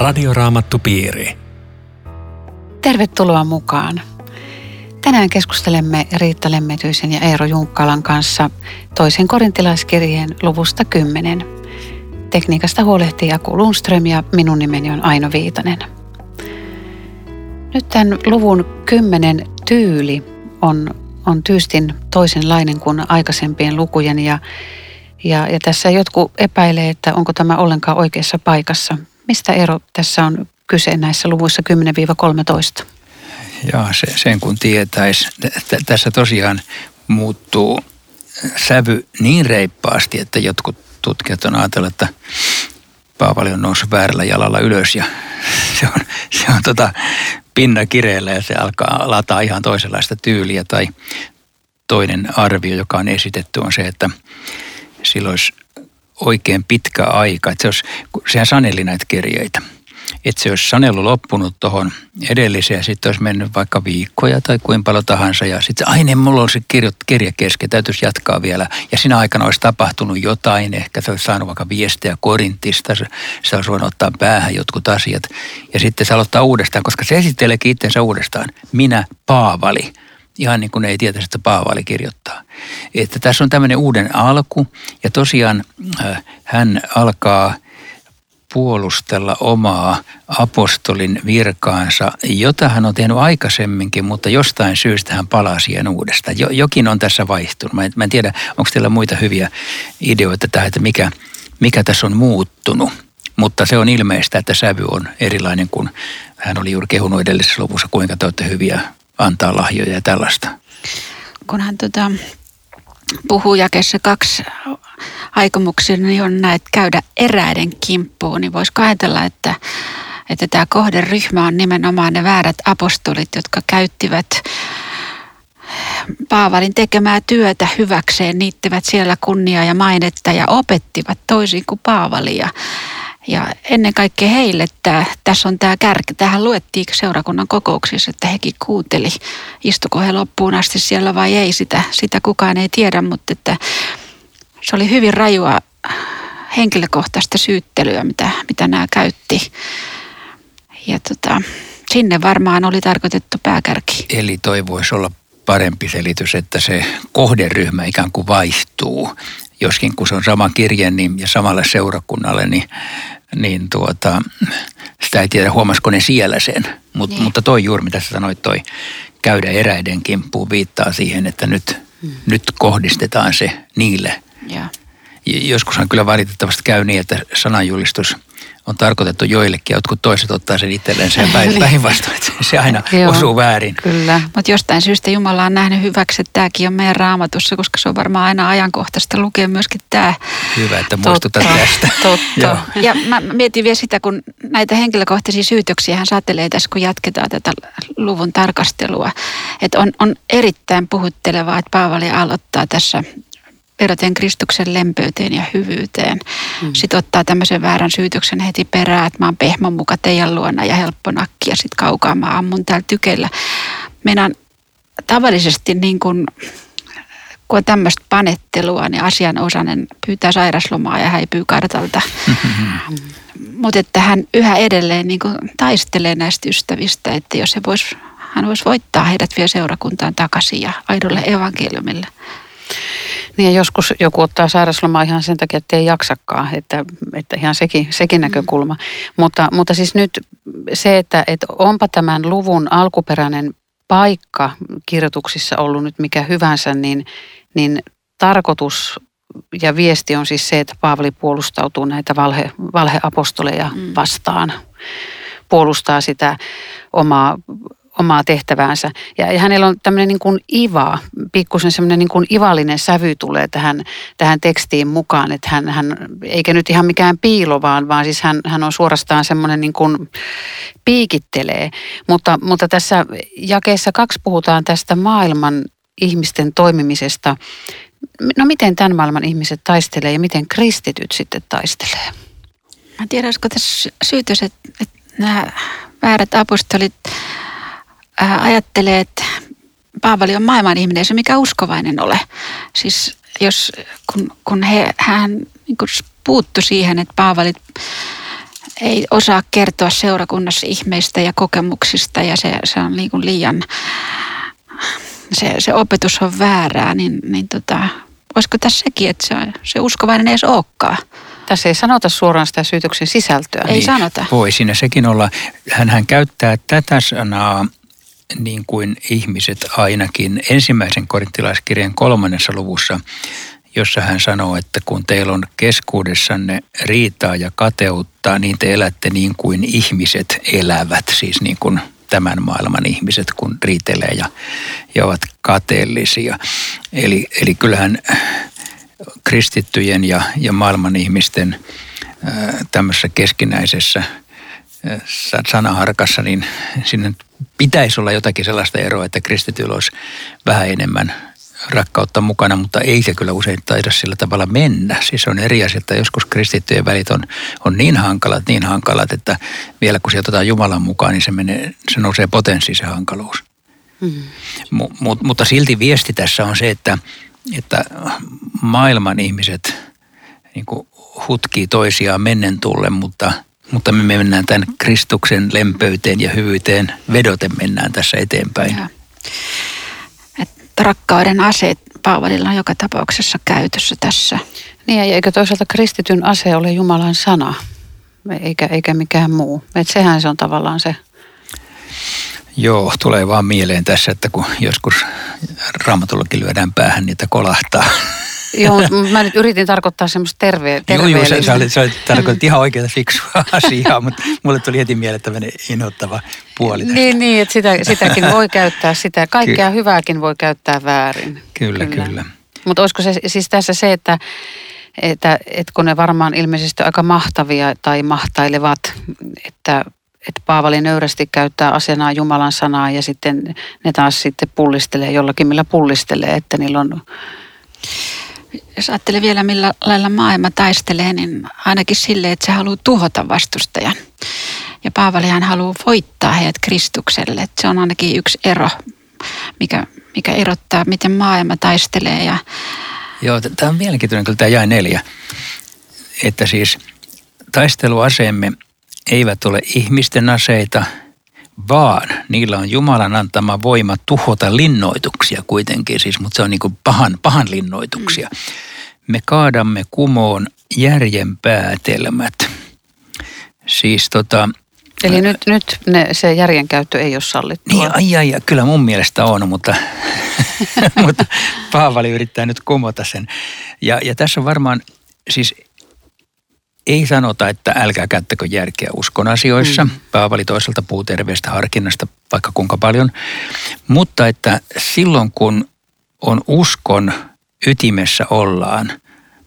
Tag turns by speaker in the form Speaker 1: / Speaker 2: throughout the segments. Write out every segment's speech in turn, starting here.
Speaker 1: Radioraamattupiiri.
Speaker 2: Tervetuloa mukaan. Tänään keskustelemme Riitta Lemmetyisen ja Eero Junkkalan kanssa toisen korintilaiskirjeen luvusta 10. Tekniikasta huolehtii Aku Lundström ja minun nimeni on Aino Viitanen. Nyt tämän luvun 10 tyyli on, on tyystin toisenlainen kuin aikaisempien lukujen ja, ja, ja tässä jotkut epäilee, että onko tämä ollenkaan oikeassa paikassa. Mistä ero tässä on kyse näissä luvuissa 10-13?
Speaker 3: Joo, se, sen kun tietäisi. Tässä tosiaan muuttuu sävy niin reippaasti, että jotkut tutkijat on ajatellut, että Paavali on noussut väärällä jalalla ylös ja se on, se on tota pinna kireellä ja se alkaa lataa ihan toisenlaista tyyliä. Tai toinen arvio, joka on esitetty, on se, että silloin olisi oikein pitkä aika. Että se olisi, sehän saneli näitä kirjeitä – että se olisi sanelu loppunut tuohon edelliseen sitten olisi mennyt vaikka viikkoja tai kuin paljon tahansa. Ja sitten aine, mulla on se kirjo, kirja kesken, täytyisi jatkaa vielä. Ja siinä aikana olisi tapahtunut jotain, ehkä se olisi saanut vaikka viestejä Korintista, se, se olisi voinut ottaa päähän jotkut asiat. Ja sitten se aloittaa uudestaan, koska se esitteleekin itsensä uudestaan. Minä, Paavali, ihan niin kuin ei tietäisi, että Paavali kirjoittaa. Että tässä on tämmöinen uuden alku ja tosiaan äh, hän alkaa – puolustella omaa apostolin virkaansa, jota hän on tehnyt aikaisemminkin, mutta jostain syystä hän palaa siihen uudestaan. Jokin on tässä vaihtunut. Mä en, mä en tiedä, onko teillä muita hyviä ideoita tähän, että mikä, mikä tässä on muuttunut. Mutta se on ilmeistä, että sävy on erilainen kuin hän oli juuri kehunut edellisessä lopussa, kuinka te olette hyviä antaa lahjoja ja tällaista.
Speaker 4: Kun hän tota, puhuu jakessa kaksi aikomuksilla, niin on näet käydä eräiden kimppuun, niin voisi ajatella, että, että tämä kohderyhmä on nimenomaan ne väärät apostolit, jotka käyttivät Paavalin tekemää työtä hyväkseen, niittivät siellä kunniaa ja mainetta ja opettivat toisin kuin Paavali. Ja, ennen kaikkea heille että tässä on tämä kärki. Tähän luettiin seurakunnan kokouksissa, että hekin kuunteli, istuko he loppuun asti siellä vai ei, sitä, sitä kukaan ei tiedä, mutta että se oli hyvin rajua henkilökohtaista syyttelyä, mitä, mitä nämä käytti. Ja tota, sinne varmaan oli tarkoitettu pääkärki.
Speaker 3: Eli toi voisi olla parempi selitys, että se kohderyhmä ikään kuin vaihtuu. Joskin kun se on sama kirje niin, ja samalle seurakunnalle, niin, niin tuota, sitä ei tiedä huomasiko ne siellä sen. Mut, niin. Mutta toi juuri, mitä sä sanoit, toi käydä eräiden kimppuun viittaa siihen, että nyt, hmm. nyt kohdistetaan se niille – ja. Joskushan kyllä valitettavasti käy niin, että sananjulistus on tarkoitettu joillekin, jotkut toiset ottaa sen itselleen sen päinvastoin, että se aina Joo, osuu väärin.
Speaker 4: Kyllä, mutta jostain syystä Jumala on nähnyt hyväksi, että tämäkin on meidän raamatussa, koska se on varmaan aina ajankohtaista lukea myöskin tämä.
Speaker 3: Hyvä, että muistutat totta, tästä.
Speaker 4: Totta. ja mä mietin vielä sitä, kun näitä henkilökohtaisia syytöksiä hän saatelee tässä, kun jatketaan tätä luvun tarkastelua. Että on, on erittäin puhuttelevaa, että Paavali aloittaa tässä vedoten Kristuksen lempöyteen ja hyvyyteen. Mm. Sitten ottaa tämmöisen väärän syytöksen heti perään, että mä oon pehmon muka teidän luona ja helppo nakki ja sitten kaukaa mä ammun täällä tykellä. Meidän tavallisesti niin kuin, kun on tämmöistä panettelua, niin asianosainen pyytää sairaslomaa ja häipyy kartalta. Mm-hmm. Mutta että hän yhä edelleen niin kuin taistelee näistä ystävistä, että jos he vois, hän voisi voittaa heidät vielä seurakuntaan takaisin ja aidolle evankeliumille.
Speaker 2: Niin ja joskus joku ottaa sairaslomaa ihan sen takia, että ei jaksakaan, että, että ihan sekin, sekin näkökulma. Mm. Mutta, mutta siis nyt se, että, että onpa tämän luvun alkuperäinen paikka kirjoituksissa ollut nyt mikä hyvänsä, niin, niin tarkoitus ja viesti on siis se, että Paavali puolustautuu näitä valhe, valheapostoleja mm. vastaan. Puolustaa sitä omaa omaa tehtäväänsä. Ja, hänellä on tämmöinen niin kuin iva, pikkusen semmoinen niin kuin ivallinen sävy tulee tähän, tähän tekstiin mukaan, että hän, hän, eikä nyt ihan mikään piilo, vaan, vaan siis hän, hän on suorastaan semmoinen niin kuin piikittelee. Mutta, mutta tässä jakeessa kaksi puhutaan tästä maailman ihmisten toimimisesta. No miten tämän maailman ihmiset taistelee ja miten kristityt sitten taistelee?
Speaker 4: Mä tiedän, olisiko tässä syytös, että, että nämä väärät apostolit ajattelee, että Paavali on maailman ihminen, se mikä uskovainen ole. Siis jos, kun, kun he, hän niin kuin puuttu siihen, että Paavali ei osaa kertoa seurakunnassa ihmeistä ja kokemuksista ja se, se on niin kuin liian, se, se opetus on väärää, niin, niin tota, olisiko tässä sekin, että se, se uskovainen ei edes olekaan?
Speaker 2: Tässä ei sanota suoraan sitä syytöksen sisältöä.
Speaker 4: Ei niin, sanota.
Speaker 3: Voi siinä sekin olla. Hän käyttää tätä sanaa niin kuin ihmiset ainakin ensimmäisen korinttilaiskirjan kolmannessa luvussa, jossa hän sanoo, että kun teillä on keskuudessanne riitaa ja kateutta, niin te elätte niin kuin ihmiset elävät, siis niin kuin tämän maailman ihmiset, kun riitelee ja, ja ovat kateellisia. Eli, eli kyllähän kristittyjen ja, ja maailman ihmisten tämmöisessä keskinäisessä sanaharkassa, niin sinne pitäisi olla jotakin sellaista eroa, että kristityillä olisi vähän enemmän rakkautta mukana, mutta ei se kyllä usein taida sillä tavalla mennä. Siis on eri asia, että joskus kristittyjen välit on, on niin hankalat, niin hankalat, että vielä kun se otetaan Jumalan mukaan, niin se, menee, se nousee potenssiin se hankaluus. Hmm. M- mut, mutta silti viesti tässä on se, että, että maailman ihmiset niin hutkii toisiaan mennen tulle, mutta, mutta me mennään tämän Kristuksen lempöyteen ja hyvyyteen vedoten mennään tässä eteenpäin. Ja
Speaker 4: rakkauden aseet Paavalilla on joka tapauksessa käytössä tässä.
Speaker 2: Niin ja eikö toisaalta kristityn ase ole Jumalan sana, eikä, eikä mikään muu. Et sehän se on tavallaan se.
Speaker 3: Joo, tulee vaan mieleen tässä, että kun joskus raamatullakin lyödään päähän, niitä kolahtaa.
Speaker 2: Joo, mä nyt yritin tarkoittaa semmoista terve,
Speaker 3: terveellistä. Joo, joo, sä, sä olit, sä olit tarkoittanut ihan oikeaa fiksua asiaa, mutta mulle tuli heti mieleen tämmöinen inhottava puoli tästä.
Speaker 2: Niin, niin että sitä, sitäkin voi käyttää, sitä kaikkea Ky- hyvääkin voi käyttää väärin.
Speaker 3: Kyllä, kyllä. kyllä.
Speaker 2: Mutta olisiko se siis tässä se, että, että, että kun ne varmaan ilmeisesti aika mahtavia tai mahtailevat, että että Paavali nöyrästi käyttää asenaa Jumalan sanaa ja sitten ne taas sitten pullistelee jollakin, millä pullistelee, että niillä on
Speaker 4: jos ajattelee vielä millä lailla maailma taistelee, niin ainakin sille, että se haluaa tuhota vastustajan. Ja Paavalihan haluaa voittaa heidät Kristukselle. Että se on ainakin yksi ero, mikä, mikä erottaa, miten maailma taistelee. Ja...
Speaker 3: Joo, tämä on mielenkiintoinen kyllä tämä jäi neljä. Että siis taisteluaseemme eivät ole ihmisten aseita – vaan niillä on Jumalan antama voima tuhota linnoituksia kuitenkin, siis, mutta se on niin kuin pahan, pahan linnoituksia. Me kaadamme kumoon järjen päätelmät. Siis tota,
Speaker 2: Eli nyt, nyt ne, se järjen käyttö ei ole sallittua.
Speaker 3: Niin, ai, ai, ai, kyllä mun mielestä on, mutta, mutta Paavali yrittää nyt kumota sen. Ja, ja tässä on varmaan, siis ei sanota, että älkää käyttäkö järkeä uskon asioissa. Mm. Paavali toisaalta puhuu terveestä harkinnasta vaikka kuinka paljon. Mutta että silloin kun on uskon ytimessä ollaan,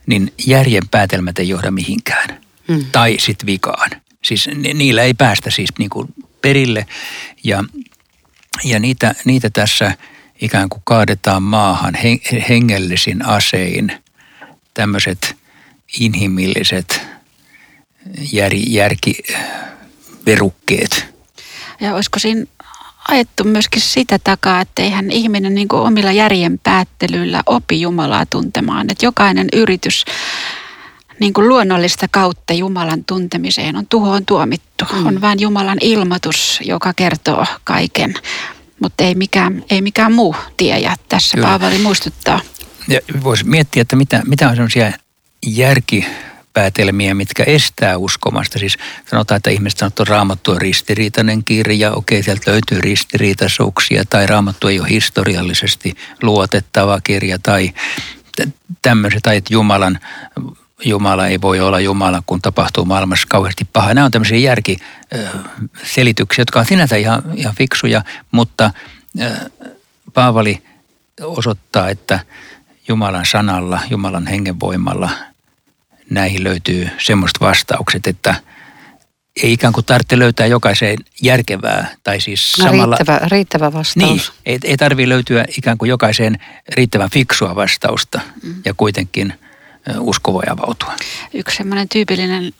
Speaker 3: niin järjen päätelmät ei johda mihinkään. Mm. Tai sitten vikaan. Siis niillä ei päästä siis niin kuin perille. Ja, ja niitä, niitä tässä ikään kuin kaadetaan maahan hengellisin asein. Tämmöiset inhimilliset jär, järkiverukkeet.
Speaker 4: Ja olisiko siinä ajettu myöskin sitä takaa, että eihän ihminen niin omilla järjen päättelyillä opi Jumalaa tuntemaan. Että jokainen yritys niin kuin luonnollista kautta Jumalan tuntemiseen on tuhoon tuomittu. Mm. On vain Jumalan ilmoitus, joka kertoo kaiken, mutta ei mikään, ei mikään muu tie. Ja tässä Kyllä. Paavali muistuttaa.
Speaker 3: Ja voisi miettiä, että mitä, mitä on sellaisia järki päätelmiä, mitkä estää uskomasta. Siis sanotaan, että ihmiset sanoo, että raamattu on ristiriitainen kirja, okei, sieltä löytyy ristiriitaisuuksia, tai raamattu ei ole historiallisesti luotettava kirja, tai tämmöiset, tai että Jumalan, Jumala ei voi olla Jumala, kun tapahtuu maailmassa kauheasti paha. Nämä on tämmöisiä järkiselityksiä, jotka on sinänsä ihan, ihan fiksuja, mutta Paavali osoittaa, että Jumalan sanalla, Jumalan hengenvoimalla – näihin löytyy semmoista vastaukset, että ei ikään kuin tarvitse löytää jokaiseen järkevää tai siis
Speaker 2: no, samalla... Riittävä, riittävä vastaus.
Speaker 3: Niin, ei, ei tarvitse löytyä ikään kuin jokaiseen riittävän fiksua vastausta mm. ja kuitenkin usko voi avautua.
Speaker 4: Yksi semmoinen tyypillinen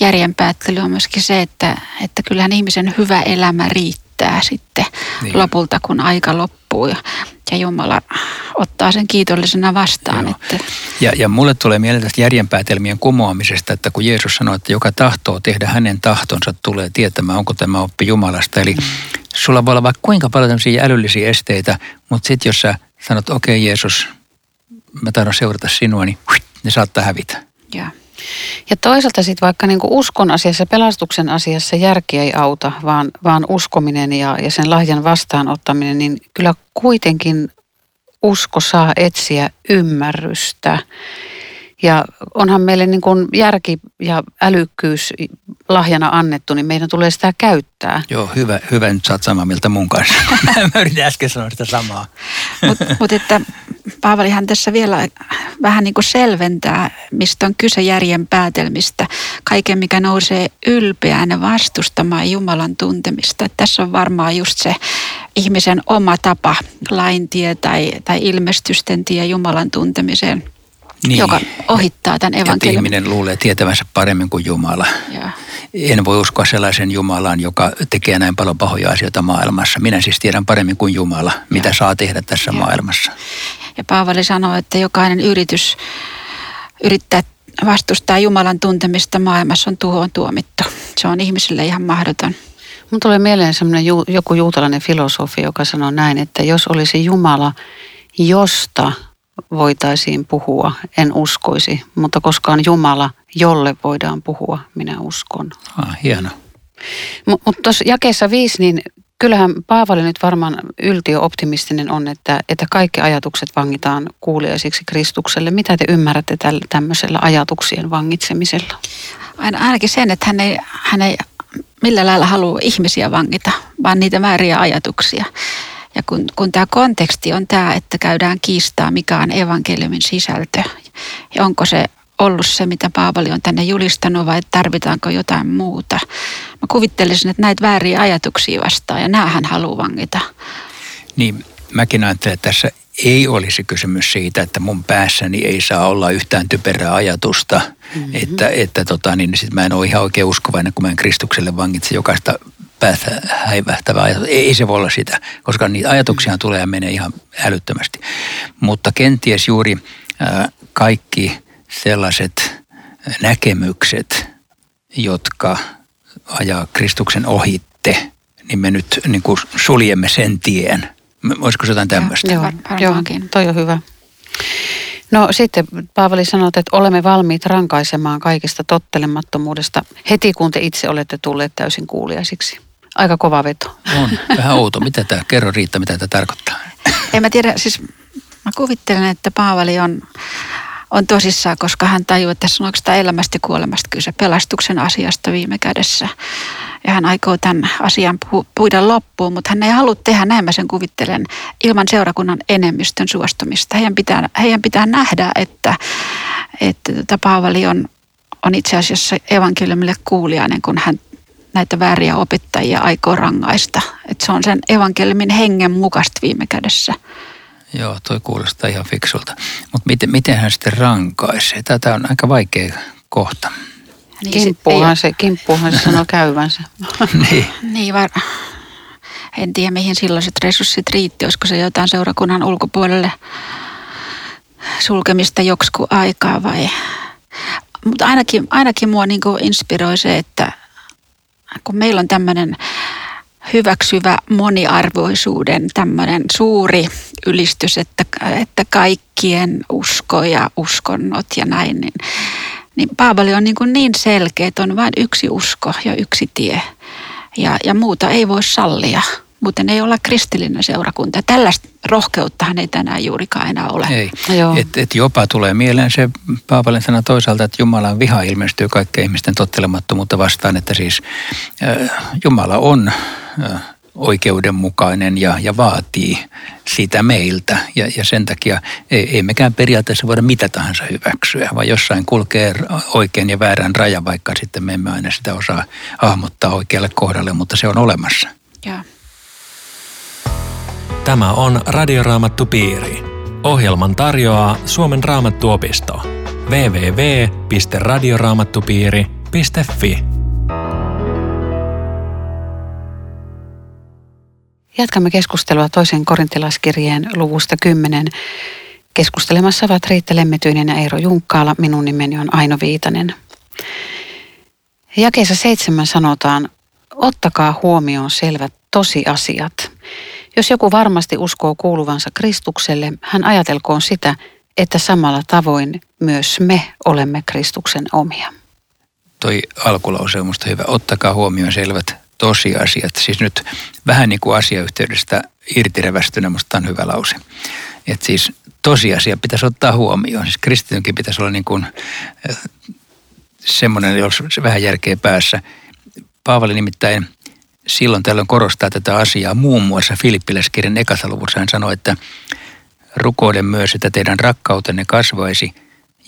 Speaker 4: järjenpäättely on myöskin se, että, että kyllähän ihmisen hyvä elämä riittää sitten niin. lopulta, kun aika loppuu ja, ja Jumala ottaa sen kiitollisena vastaan. Että...
Speaker 3: Ja, ja mulle tulee mieleen tästä järjenpäätelmien kumoamisesta, että kun Jeesus sanoi, että joka tahtoo tehdä hänen tahtonsa, tulee tietämään, onko tämä oppi Jumalasta. Eli sulla voi olla vaikka kuinka paljon tämmöisiä älyllisiä esteitä, mutta sitten jos sä sanot, okei okay, Jeesus, mä tahdon seurata sinua, niin ne saattaa hävitä.
Speaker 2: Ja, ja toisaalta sitten vaikka niinku uskon asiassa, pelastuksen asiassa järki ei auta, vaan, vaan uskominen ja, ja sen lahjan vastaanottaminen, niin kyllä kuitenkin usko saa etsiä ymmärrystä. Ja onhan meille niin kuin järki ja älykkyys lahjana annettu, niin meidän tulee sitä käyttää.
Speaker 3: Joo, hyvä, hyvä nyt sä oot samaa mieltä mun kanssa. Mä yritin äsken sanoa sitä samaa.
Speaker 4: Mutta mut että Paavalihan tässä vielä vähän niin kuin selventää, mistä on kyse järjen päätelmistä. Kaiken, mikä nousee ylpeänä vastustamaan Jumalan tuntemista. Että tässä on varmaan just se ihmisen oma tapa, laintie tai, tai ilmestysten tie Jumalan tuntemiseen – niin. joka ohittaa tämän evankeliumin.
Speaker 3: Että ihminen luulee tietävänsä paremmin kuin Jumala. Ja. En voi uskoa sellaisen Jumalaan, joka tekee näin paljon pahoja asioita maailmassa. Minä siis tiedän paremmin kuin Jumala, mitä ja. saa tehdä tässä ja. maailmassa.
Speaker 4: Ja Paavali sanoo, että jokainen yritys yrittää vastustaa Jumalan tuntemista maailmassa on tuhoon tuomittu. Se on ihmisille ihan mahdoton.
Speaker 2: Mun tulee mieleen semmoinen joku juutalainen filosofi, joka sanoo näin, että jos olisi Jumala, josta voitaisiin puhua, en uskoisi, mutta koska on Jumala, jolle voidaan puhua, minä uskon.
Speaker 3: Ah, hieno.
Speaker 2: Mutta mut tuossa jakeessa viisi, niin kyllähän Paavali nyt varmaan yltiö-optimistinen on, että, että kaikki ajatukset vangitaan kuuliaisiksi Kristukselle. Mitä te ymmärrätte tällä, tämmöisellä ajatuksien vangitsemisella?
Speaker 4: Aina, ainakin sen, että hän ei, hän ei millä lailla halua ihmisiä vangita, vaan niitä vääriä ajatuksia. Ja kun, kun tämä konteksti on tämä, että käydään kiistaa, mikä on evankeliumin sisältö ja onko se ollut se, mitä Paavali on tänne julistanut vai tarvitaanko jotain muuta. Mä kuvittelisin, että näitä vääriä ajatuksia vastaan ja näähän haluaa vangita.
Speaker 3: Niin, mäkin ajattelen, että tässä ei olisi kysymys siitä, että mun päässäni ei saa olla yhtään typerää ajatusta, mm-hmm. että, että tota, niin sit mä en ole ihan oikein uskovainen, kun mä en Kristukselle vangitse jokaista päätä häivähtävä ajatus. Ei se voi olla sitä, koska niitä ajatuksia tulee ja menee ihan älyttömästi. Mutta kenties juuri kaikki sellaiset näkemykset, jotka ajaa Kristuksen ohitte, niin me nyt niin kuin suljemme sen tien. Olisiko se jotain tämmöistä?
Speaker 2: Joo, joo, toi on hyvä. No sitten Paavali sanoi, että olemme valmiit rankaisemaan kaikista tottelemattomuudesta heti kun te itse olette tulleet täysin kuuliaisiksi. Aika kova veto.
Speaker 3: On, vähän outo. Mitä tämä, kerro Riitta, mitä tämä tarkoittaa?
Speaker 4: En mä tiedä, siis mä kuvittelen, että Paavali on, on tosissaan, koska hän tajuaa, että tässä on oikeastaan elämästä ja kuolemasta kyse, pelastuksen asiasta viime kädessä. Ja hän aikoo tämän asian puida loppuun, mutta hän ei halua tehdä, näin mä sen kuvittelen, ilman seurakunnan enemmistön suostumista. Heidän pitää, heidän pitää nähdä, että, että tota Paavali on, on itse asiassa evankeliumille kuulijainen, kun hän näitä vääriä opettajia aikoo rangaista. Että se on sen evankeliumin hengen mukaista viime kädessä.
Speaker 3: Joo, toi kuulostaa ihan fiksulta. Mutta miten, miten hän sitten rankaisee? Tätä on aika vaikea kohta.
Speaker 2: Niin kimppuuhan, se, kimppuuhan se sanoo käyvänsä.
Speaker 3: niin.
Speaker 4: niin var... En tiedä, mihin silloiset resurssit riitti. Olisiko se jotain seurakunnan ulkopuolelle sulkemista joksikin aikaa vai... Mutta ainakin, ainakin mua niin inspiroi se, että kun meillä on tämmöinen hyväksyvä moniarvoisuuden tämmöinen suuri ylistys, että, että kaikkien usko ja uskonnot ja näin, niin, niin Paavali on niin, kuin niin selkeä, että on vain yksi usko ja yksi tie. Ja, ja muuta ei voi sallia mutta ei olla kristillinen seurakunta. Tällaista rohkeuttahan ei tänään juurikaan enää ole.
Speaker 3: Ei, että et jopa tulee mieleen se Paavalin sana toisaalta, että Jumalan viha ilmestyy kaikkien ihmisten tottelemattomuutta vastaan, että siis äh, Jumala on äh, oikeudenmukainen ja, ja vaatii sitä meiltä. Ja, ja sen takia ei, ei mekään periaatteessa voida mitä tahansa hyväksyä, vaan jossain kulkee oikein ja väärän raja, vaikka sitten me emme aina sitä osaa hahmottaa oikealle kohdalle, mutta se on olemassa.
Speaker 4: Joo.
Speaker 1: Tämä on Radioraamattu Piiri. Ohjelman tarjoaa Suomen raamattuopisto. www.radioraamattupiiri.fi
Speaker 2: Jatkamme keskustelua toisen korintilaiskirjeen luvusta 10. Keskustelemassa ovat Riitta Lemmetyinen ja Eero Junkkaala. Minun nimeni on Aino Viitanen. Jakeessa seitsemän sanotaan, ottakaa huomioon selvät tosiasiat. Jos joku varmasti uskoo kuuluvansa Kristukselle, hän ajatelkoon sitä, että samalla tavoin myös me olemme Kristuksen omia.
Speaker 3: Toi alkulause on musta hyvä. Ottakaa huomioon selvät tosiasiat. Siis nyt vähän niin kuin asiayhteydestä irtirevästynä musta on hyvä lause. Että siis tosiasia pitäisi ottaa huomioon. Siis kristitynkin pitäisi olla niin kuin äh, semmoinen, jos vähän järkeä päässä. Paavali nimittäin silloin tällöin korostaa tätä asiaa. Muun muassa Filippiläskirjan ekassa luvussa hän sanoi, että rukouden myös, että teidän rakkautenne kasvaisi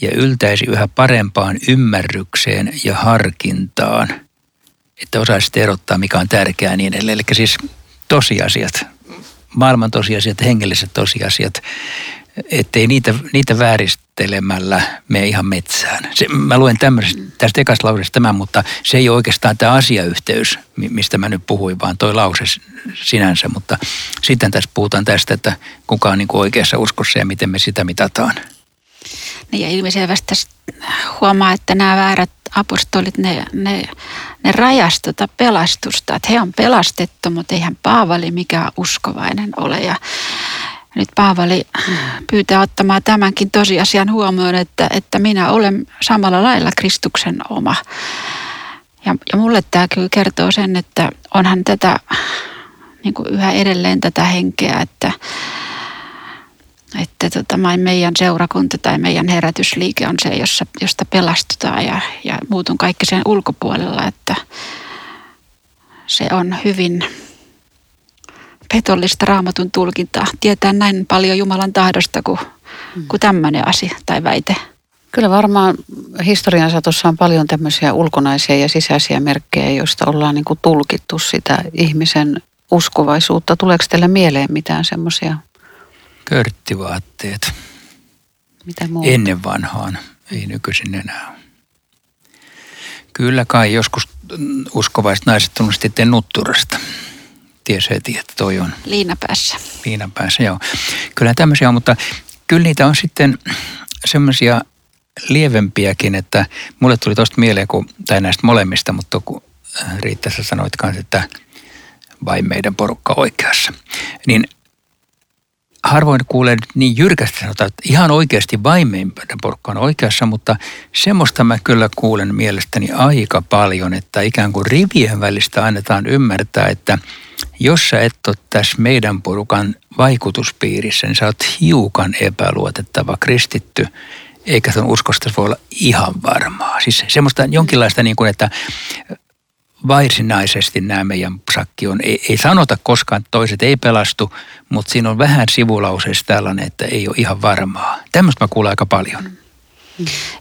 Speaker 3: ja yltäisi yhä parempaan ymmärrykseen ja harkintaan, että osaisitte erottaa, mikä on tärkeää niin edelleen. Eli siis tosiasiat, maailman tosiasiat, hengelliset tosiasiat, ettei niitä, niitä vääristelemällä mene ihan metsään. Se, mä luen tästä ekasta lausesta tämän, mutta se ei ole oikeastaan tämä asiayhteys, mistä mä nyt puhuin, vaan toi lause sinänsä. Mutta sitten tässä puhutaan tästä, että kuka on niin kuin oikeassa uskossa ja miten me sitä mitataan.
Speaker 4: Niin ja ilmiselvästi huomaa, että nämä väärät apostolit, ne, ne, ne rajasi tota pelastusta. Että he on pelastettu, mutta eihän Paavali mikään uskovainen ole. Ja nyt Paavali pyytää ottamaan tämänkin tosiasian huomioon, että, että minä olen samalla lailla Kristuksen oma. Ja, ja mulle tämä kyllä kertoo sen, että onhan tätä niin kuin yhä edelleen tätä henkeä, että, että tota, meidän seurakunta tai meidän herätysliike on se, jossa, josta pelastutaan ja, ja muutun kaikki sen ulkopuolella, että se on hyvin petollista raamatun tulkintaa. Tietää näin paljon Jumalan tahdosta kuin, mm. kuin tämmöinen asia tai väite.
Speaker 2: Kyllä varmaan historian satossa on paljon tämmöisiä ulkonaisia ja sisäisiä merkkejä, joista ollaan niin kuin tulkittu sitä ihmisen uskovaisuutta. Tuleeko teille mieleen mitään semmoisia?
Speaker 3: Körttivaatteet.
Speaker 2: Mitä muuta?
Speaker 3: Ennen vanhaan, ei nykyisin enää. Kyllä kai joskus uskovaiset naiset tunnistivat nutturasta ties heti, että toi on.
Speaker 4: Liinapäässä.
Speaker 3: Liinapäässä, joo. Kyllä tämmöisiä on, mutta kyllä niitä on sitten semmoisia lievempiäkin, että mulle tuli tosta mieleen, kun, tai näistä molemmista, mutta kun äh, Riitta sä sanoit kanssa, että vain meidän porukka oikeassa. Niin harvoin kuulee niin jyrkästi sanotaan, että ihan oikeasti vain meidän porukka on oikeassa, mutta semmoista mä kyllä kuulen mielestäni aika paljon, että ikään kuin rivien välistä annetaan ymmärtää, että jos sä et ole tässä meidän porukan vaikutuspiirissä, niin sä oot hiukan epäluotettava kristitty, eikä sun uskosta voi olla ihan varmaa. Siis semmoista jonkinlaista niin kuin, että varsinaisesti nämä meidän sakki on. Ei, ei sanota koskaan, että toiset ei pelastu, mutta siinä on vähän sivulauseessa tällainen, että ei ole ihan varmaa. Tämmöistä mä kuulen aika paljon.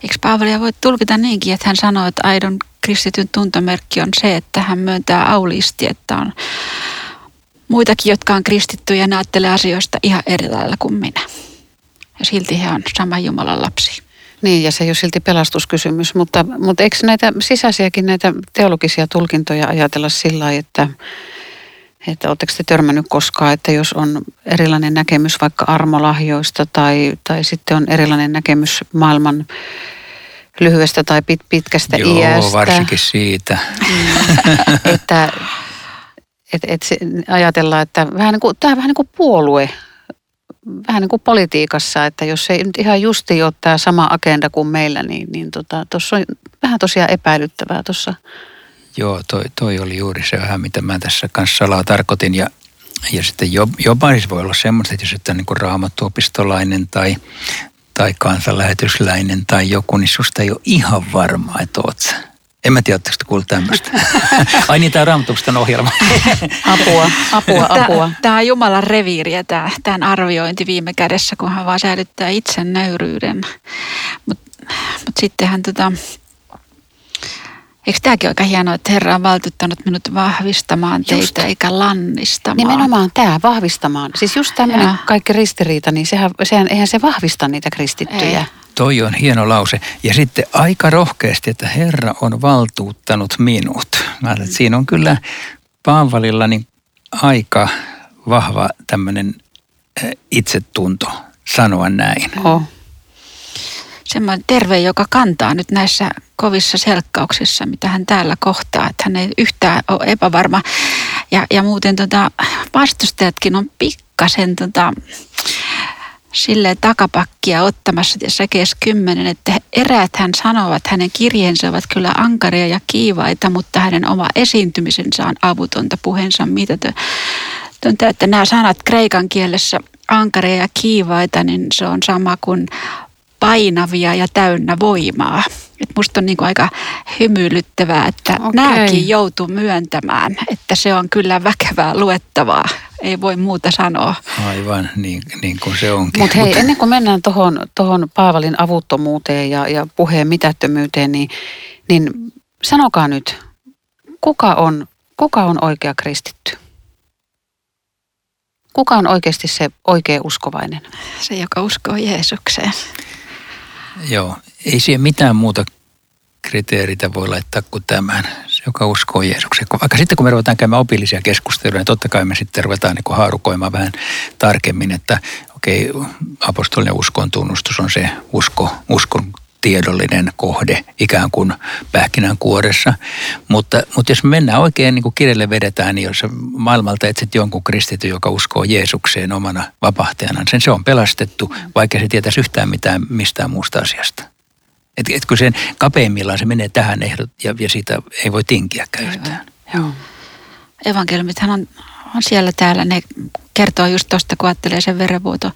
Speaker 4: Eikö Paavalia voi tulkita niinkin, että hän sanoo, että aidon kristityn tuntomerkki on se, että hän myöntää auliisti, että on muitakin, jotka on kristittyjä ja ajattelee asioista ihan eri lailla kuin minä. Ja silti he on sama Jumalan lapsi.
Speaker 2: Niin, ja se ei ole silti pelastuskysymys, mutta, mutta eikö näitä sisäisiäkin näitä teologisia tulkintoja ajatella sillä lailla, että, että oletteko te törmännyt koskaan, että jos on erilainen näkemys vaikka armolahjoista tai, tai sitten on erilainen näkemys maailman lyhyestä tai pit, pitkästä
Speaker 3: Joo,
Speaker 2: iästä.
Speaker 3: Joo, varsinkin siitä.
Speaker 2: että et, et se, ajatellaan, että vähän niin kuin, tämä on vähän niin kuin puolue vähän niin kuin politiikassa, että jos ei nyt ihan justi ole tämä sama agenda kuin meillä, niin, niin tuossa tota, on vähän tosiaan epäilyttävää tuossa.
Speaker 3: Joo, toi, toi oli juuri se vähän, mitä mä tässä kanssa salaa tarkoitin. Ja, ja sitten jopa siis voi olla semmoista, että jos et on niin raamattuopistolainen tai, tai kansanlähetysläinen tai joku, niin susta ei ole ihan varmaa, että oot. En mä tiedä, oletteko kuullut tämmöistä. Ai niin, tämä on ohjelma.
Speaker 2: apua, apua, apua.
Speaker 4: Tämä on Jumalan reviiriä, tämä, tämän arviointi viime kädessä, kun hän vaan säilyttää itsen nöyryyden. Mutta mut sittenhän tota, Eikö tämäkin aika hienoa, että Herra on valtuuttanut minut vahvistamaan teitä just. eikä lannistamaan?
Speaker 2: Nimenomaan tämä, vahvistamaan. Siis just tämmöinen kaikki ristiriita, niin sehän, sehän, eihän se vahvista niitä kristittyjä. Ei.
Speaker 3: Toi on hieno lause. Ja sitten aika rohkeasti, että Herra on valtuuttanut minut. Mä että siinä on kyllä Paavalilla niin aika vahva tämmöinen itsetunto sanoa näin.
Speaker 2: Oh.
Speaker 4: Semmoinen terve, joka kantaa nyt näissä kovissa selkkauksissa, mitä hän täällä kohtaa. Että hän ei yhtään ole epävarma. Ja, ja muuten tota, vastustajatkin on pikkasen tota, sille takapakkia ottamassa tässä kes 10, että eräät hän sanovat, hänen kirjeensä ovat kyllä ankaria ja kiivaita, mutta hänen oma esiintymisensä on avutonta, puheensa mitätön. Että nämä sanat kreikan kielessä ankaria ja kiivaita, niin se on sama kuin painavia ja täynnä voimaa. Et musta on niinku aika hymyilyttävää, että okay. nämäkin joutuu myöntämään, että se on kyllä väkevää luettavaa. Ei voi muuta sanoa.
Speaker 3: Aivan, niin, niin kuin se onkin.
Speaker 2: Mut hei, Mut hei, ennen kuin mennään tuohon tohon Paavalin avuttomuuteen ja, ja puheen mitättömyyteen, niin, niin sanokaa nyt, kuka on, kuka on oikea kristitty? Kuka on oikeasti se oikea uskovainen?
Speaker 4: Se, joka uskoo Jeesukseen.
Speaker 3: Joo, ei siihen mitään muuta kriteeritä voi laittaa kuin tämän, joka uskoo Jeesukseen. Vaikka sitten kun me ruvetaan käymään opillisia keskusteluja, niin totta kai me sitten ruvetaan niin haarukoimaan vähän tarkemmin, että okei, okay, apostolinen uskon tunnustus on se usko, uskon tiedollinen kohde ikään kuin pähkinän kuoressa. Mutta, mutta jos me mennään oikein niin kuin kirjalle vedetään, niin jos maailmalta etsit jonkun kristityn, joka uskoo Jeesukseen omana vapahtajanaan, sen se on pelastettu, vaikka se tietäisi yhtään mitään mistään muusta asiasta. Et, et kun sen kapeimmillaan se menee tähän ehdot ja, ja siitä ei voi tinkiä yhtään.
Speaker 4: Joo. Evankeliumithan on, on siellä täällä, ne kertoo just tuosta, kun ajattelee sen verenvuoto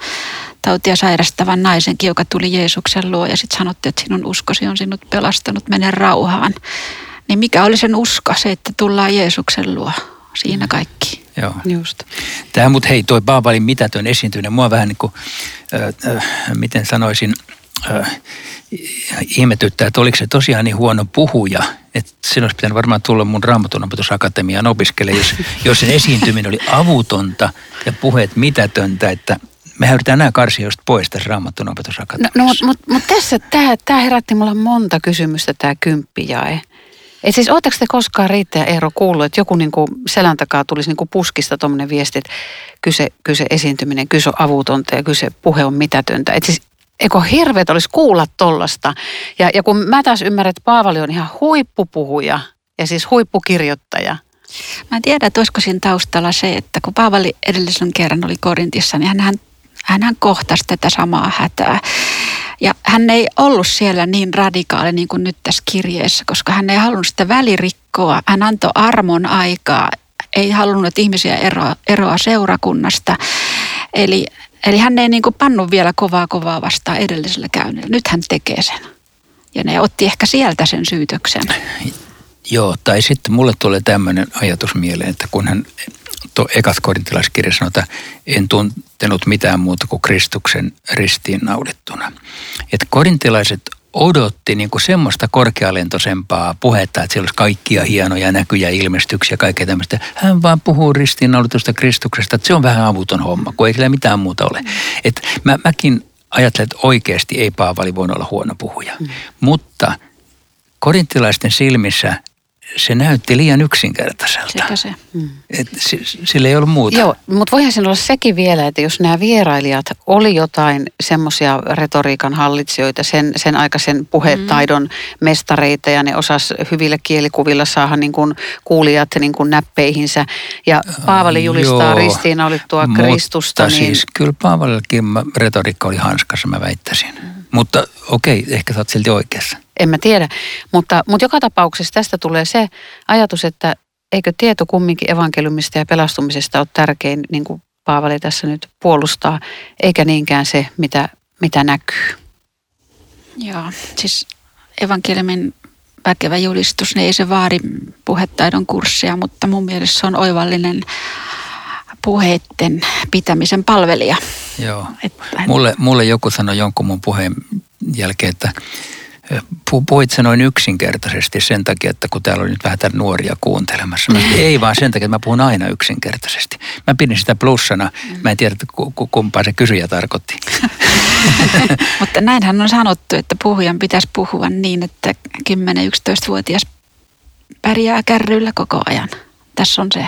Speaker 4: tautia sairastavan naisenkin, joka tuli Jeesuksen luo ja sitten sanottiin, että sinun uskosi on sinut pelastanut, mene rauhaan. Niin mikä oli sen usko? Se, että tullaan Jeesuksen luo. Siinä kaikki.
Speaker 3: Joo. Just. Tämä, mutta hei, toi Paavalin mitätön esiintyminen, mua vähän niin kuin, äh, äh, miten sanoisin, äh, ihmetyttää, että oliko se tosiaan niin huono puhuja, että sen olisi pitänyt varmaan tulla mun raamatunopetusakatemiaan opiskelemaan, jos, jos sen esiintyminen oli avutonta ja puheet mitätöntä, että me yritetään nämä karsia just pois tässä Raamatun.
Speaker 2: No, no mutta mut, tässä tämä, herätti mulla monta kysymystä, tämä kymppijae. Et siis ootteko te koskaan Riitta ja Eero kuullut, että joku niinku selän takaa tulisi niinku puskista tuommoinen viesti, että kyse, kyse esiintyminen, kyse on avutonta ja kyse puhe on mitätöntä. Et siis eikö hirveet olisi kuulla tollasta. Ja, ja kun mä taas ymmärrän, että Paavali on ihan huippupuhuja ja siis huippukirjoittaja.
Speaker 4: Mä en tiedä, että olisiko siinä taustalla se, että kun Paavali edellisen kerran oli Korintissa, niin hän, hän, hän kohtasi tätä samaa hätää. Ja hän ei ollut siellä niin radikaali niin kuin nyt tässä kirjeessä, koska hän ei halunnut sitä välirikkoa. Hän antoi armon aikaa, ei halunnut ihmisiä eroa, eroa seurakunnasta. Eli, eli hän ei niin kuin pannut vielä kovaa kovaa vastaan edellisellä käynnillä. Nyt hän tekee sen. Ja ne otti ehkä sieltä sen syytöksen.
Speaker 3: Joo, tai sitten mulle tulee tämmöinen ajatus mieleen, että kun hän to, ekas korintilaiskirja sanotaan, en tuntenut mitään muuta kuin Kristuksen ristiin naulittuna. Että korintilaiset odotti niin kuin semmoista korkealentoisempaa puhetta, että siellä olisi kaikkia hienoja näkyjä, ilmestyksiä ja kaikkea tämmöistä. Hän vaan puhuu ristiinnaulitusta Kristuksesta, että se on vähän avuton homma, kun ei kyllä mitään muuta ole. Et mä, mäkin ajattelen, että oikeasti ei Paavali voinut olla huono puhuja. Mm. Mutta korintilaisten silmissä se näytti liian yksinkertaiselta.
Speaker 4: Sekä se.
Speaker 3: Mm. Et sillä ei ollut muuta.
Speaker 2: Joo, mutta voihan siinä olla sekin vielä, että jos nämä vierailijat oli jotain semmoisia retoriikan hallitsijoita, sen, sen aikaisen puhetaidon mm. mestareita ja ne osas hyvillä kielikuvilla saada niin kuin kuulijat niin kuin näppeihinsä. Ja Paavali julistaa ristiinnaulittua Kristusta.
Speaker 3: Mutta niin... siis kyllä Paavalillakin retoriikka oli hanskassa, mä väittäisin. Mm. Mutta okei, okay, ehkä sä oot silti oikeassa
Speaker 2: en mä tiedä. Mutta, mutta joka tapauksessa tästä tulee se ajatus, että eikö tieto kumminkin evankeliumista ja pelastumisesta ole tärkein, niin kuin Paavali tässä nyt puolustaa, eikä niinkään se, mitä, mitä näkyy.
Speaker 4: Joo, siis evankeliumin väkevä julistus, niin ei se vaadi puhetaidon kurssia, mutta mun mielestä se on oivallinen puheitten pitämisen palvelija.
Speaker 3: Joo. Että mulle, mulle joku sanoi jonkun mun puheen jälkeen, että puhuit se noin yksinkertaisesti sen takia, että kun täällä on nyt vähän nuoria kuuntelemassa. Mä, ei vaan sen takia, että mä puhun aina yksinkertaisesti. Mä pidin sitä plussana. Mä en tiedä, kumpaa se kysyjä tarkoitti.
Speaker 4: Mutta näinhän on sanottu, että puhujan pitäisi puhua niin, että 10-11-vuotias pärjää kärryillä koko ajan. Tässä on se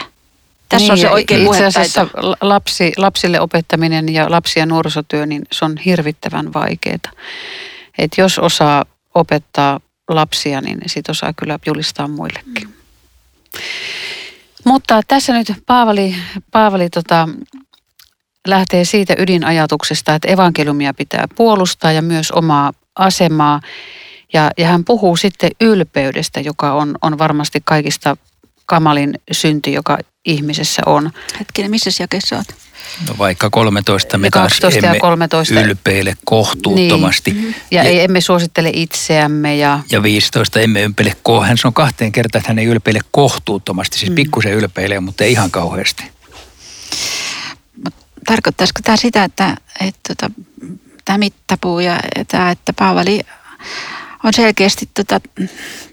Speaker 4: Tässä niin, on se oikein
Speaker 2: Itse asiassa lapsi, lapsille opettaminen ja lapsi- ja nuorisotyö, niin se on hirvittävän vaikeaa. Et jos osaa opettaa lapsia, niin sit osaa kyllä julistaa muillekin. Mm. Mutta tässä nyt Paavali, Paavali tota, lähtee siitä ydinajatuksesta, että evankeliumia pitää puolustaa ja myös omaa asemaa. Ja, ja hän puhuu sitten ylpeydestä, joka on, on varmasti kaikista kamalin synti, joka ihmisessä on.
Speaker 4: Hetkinen, missä jakeessa olet?
Speaker 3: No vaikka 13 me taas emme ja 13. ylpeile kohtuuttomasti. Niin.
Speaker 2: Ja, ja emme suosittele itseämme. Ja,
Speaker 3: ja 15 emme ympeile, hän on kahteen kertaan, että hän ei ylpeile kohtuuttomasti. Siis mm. pikkusen ylpeilee, mutta ei ihan kauheasti.
Speaker 4: Tarkoittaisiko tämä sitä, että, että, että tota, tämä mittapuu ja tämä, että Paavali on selkeästi tota,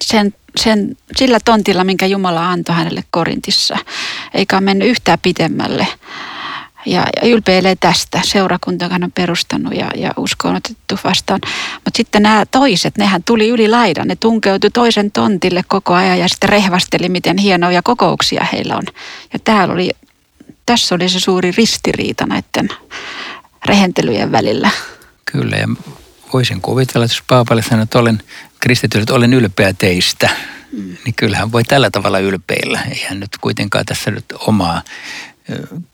Speaker 4: sen, sen, sillä tontilla, minkä Jumala antoi hänelle Korintissa, eikä ole mennyt yhtään pitemmälle. Ja, ja ylpeilee tästä seurakunta, hän on perustanut ja, ja usko on otettu vastaan. Mutta sitten nämä toiset, nehän tuli yli laidan. Ne tunkeutui toisen tontille koko ajan ja sitten rehvasteli, miten hienoja kokouksia heillä on. Ja täällä oli, tässä oli se suuri ristiriita näiden rehentelyjen välillä.
Speaker 3: Kyllä ja voisin kuvitella, että jos Paavalle sanoo, että olen kristitty, että olen ylpeä teistä, mm. niin kyllähän voi tällä tavalla ylpeillä. Eihän nyt kuitenkaan tässä nyt omaa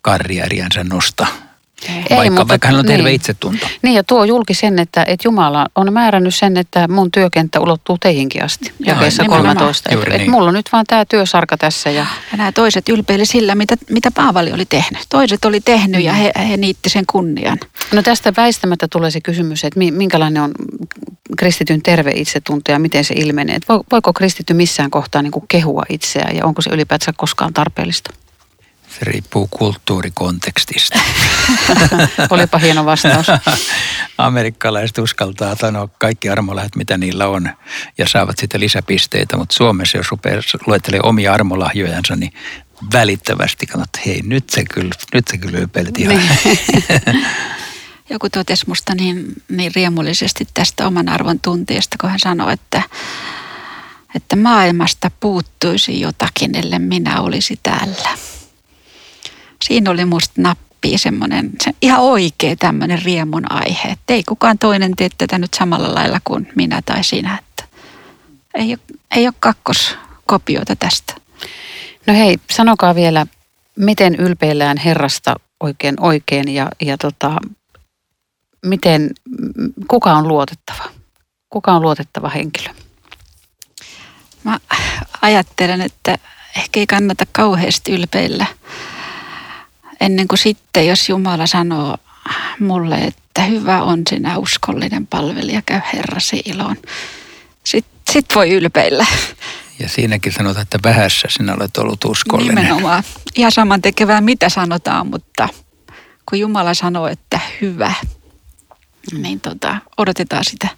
Speaker 3: karrieriansa nosta ei, vaikka, mutta, vaikka hän on terve niin. itsetunto.
Speaker 2: Niin ja tuo julki sen, että, että Jumala on määrännyt sen, että mun työkenttä ulottuu teihinkin asti. Jakeessa 13. Että niin. et mulla on nyt vaan tämä työsarka tässä. Ja...
Speaker 4: ja nämä toiset ylpeili sillä, mitä, mitä Paavali oli tehnyt. Toiset oli tehnyt mm. ja he, he niitti sen kunnian.
Speaker 2: No tästä väistämättä tulee se kysymys, että minkälainen on kristityn terve itsetunto ja miten se ilmenee. Että voiko kristitty missään kohtaa niin kuin kehua itseään ja onko se ylipäätään koskaan tarpeellista?
Speaker 3: Se riippuu kulttuurikontekstista.
Speaker 2: Olipa hieno vastaus.
Speaker 3: Amerikkalaiset uskaltaa sanoa kaikki armolahjat, mitä niillä on, ja saavat sitten lisäpisteitä. Mutta Suomessa, jos rupeaa luettelemaan omia armolahjojansa, niin välittävästi kannattaa, että hei, nyt se kyllä, nyt se kyllä ylpeilet ihan. Niin.
Speaker 4: Joku totesi musta niin, niin riemullisesti tästä oman arvon tunteesta, kun hän sanoi, että, että maailmasta puuttuisi jotakin, ellei minä olisi täällä siinä oli musta nappi semmoinen se ihan oikea tämmöinen riemun aihe. Että ei kukaan toinen tee tätä nyt samalla lailla kuin minä tai sinä. Että ei, ole, ei ole kakkoskopiota tästä.
Speaker 2: No hei, sanokaa vielä, miten ylpeillään Herrasta oikein oikein ja, ja tota, miten, kuka on luotettava? Kuka on luotettava henkilö?
Speaker 4: Mä ajattelen, että ehkä ei kannata kauheasti ylpeillä ennen kuin sitten, jos Jumala sanoo mulle, että hyvä on sinä uskollinen palvelija, käy Herrasi iloon. Sitten sit voi ylpeillä.
Speaker 3: Ja siinäkin sanotaan, että vähässä sinä olet ollut uskollinen.
Speaker 4: Nimenomaan. Ihan saman tekevää, mitä sanotaan, mutta kun Jumala sanoo, että hyvä, niin tota, odotetaan sitä.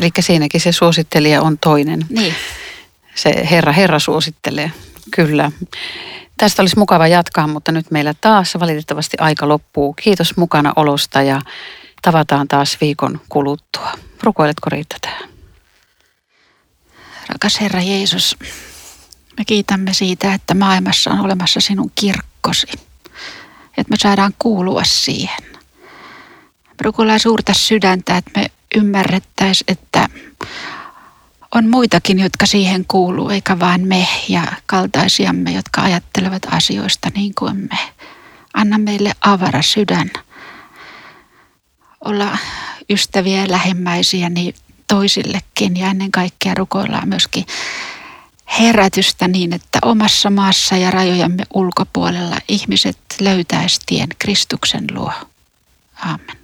Speaker 2: Eli siinäkin se suosittelija on toinen.
Speaker 4: Niin.
Speaker 2: Se Herra, Herra suosittelee, kyllä. Tästä olisi mukava jatkaa, mutta nyt meillä taas valitettavasti aika loppuu. Kiitos mukana olosta ja tavataan taas viikon kuluttua. Rukoiletko Riitta tähän?
Speaker 4: Rakas Herra Jeesus, me kiitämme siitä, että maailmassa on olemassa sinun kirkkosi. Että me saadaan kuulua siihen. Rukoillaan suurta sydäntä, että me ymmärrettäisiin, että on muitakin, jotka siihen kuuluu, eikä vain me ja kaltaisiamme, jotka ajattelevat asioista niin kuin me. Anna meille avara sydän. Olla ystäviä ja lähimmäisiä niin toisillekin ja ennen kaikkea rukoillaan myöskin herätystä niin, että omassa maassa ja rajojamme ulkopuolella ihmiset löytäisi tien Kristuksen luo. Amen.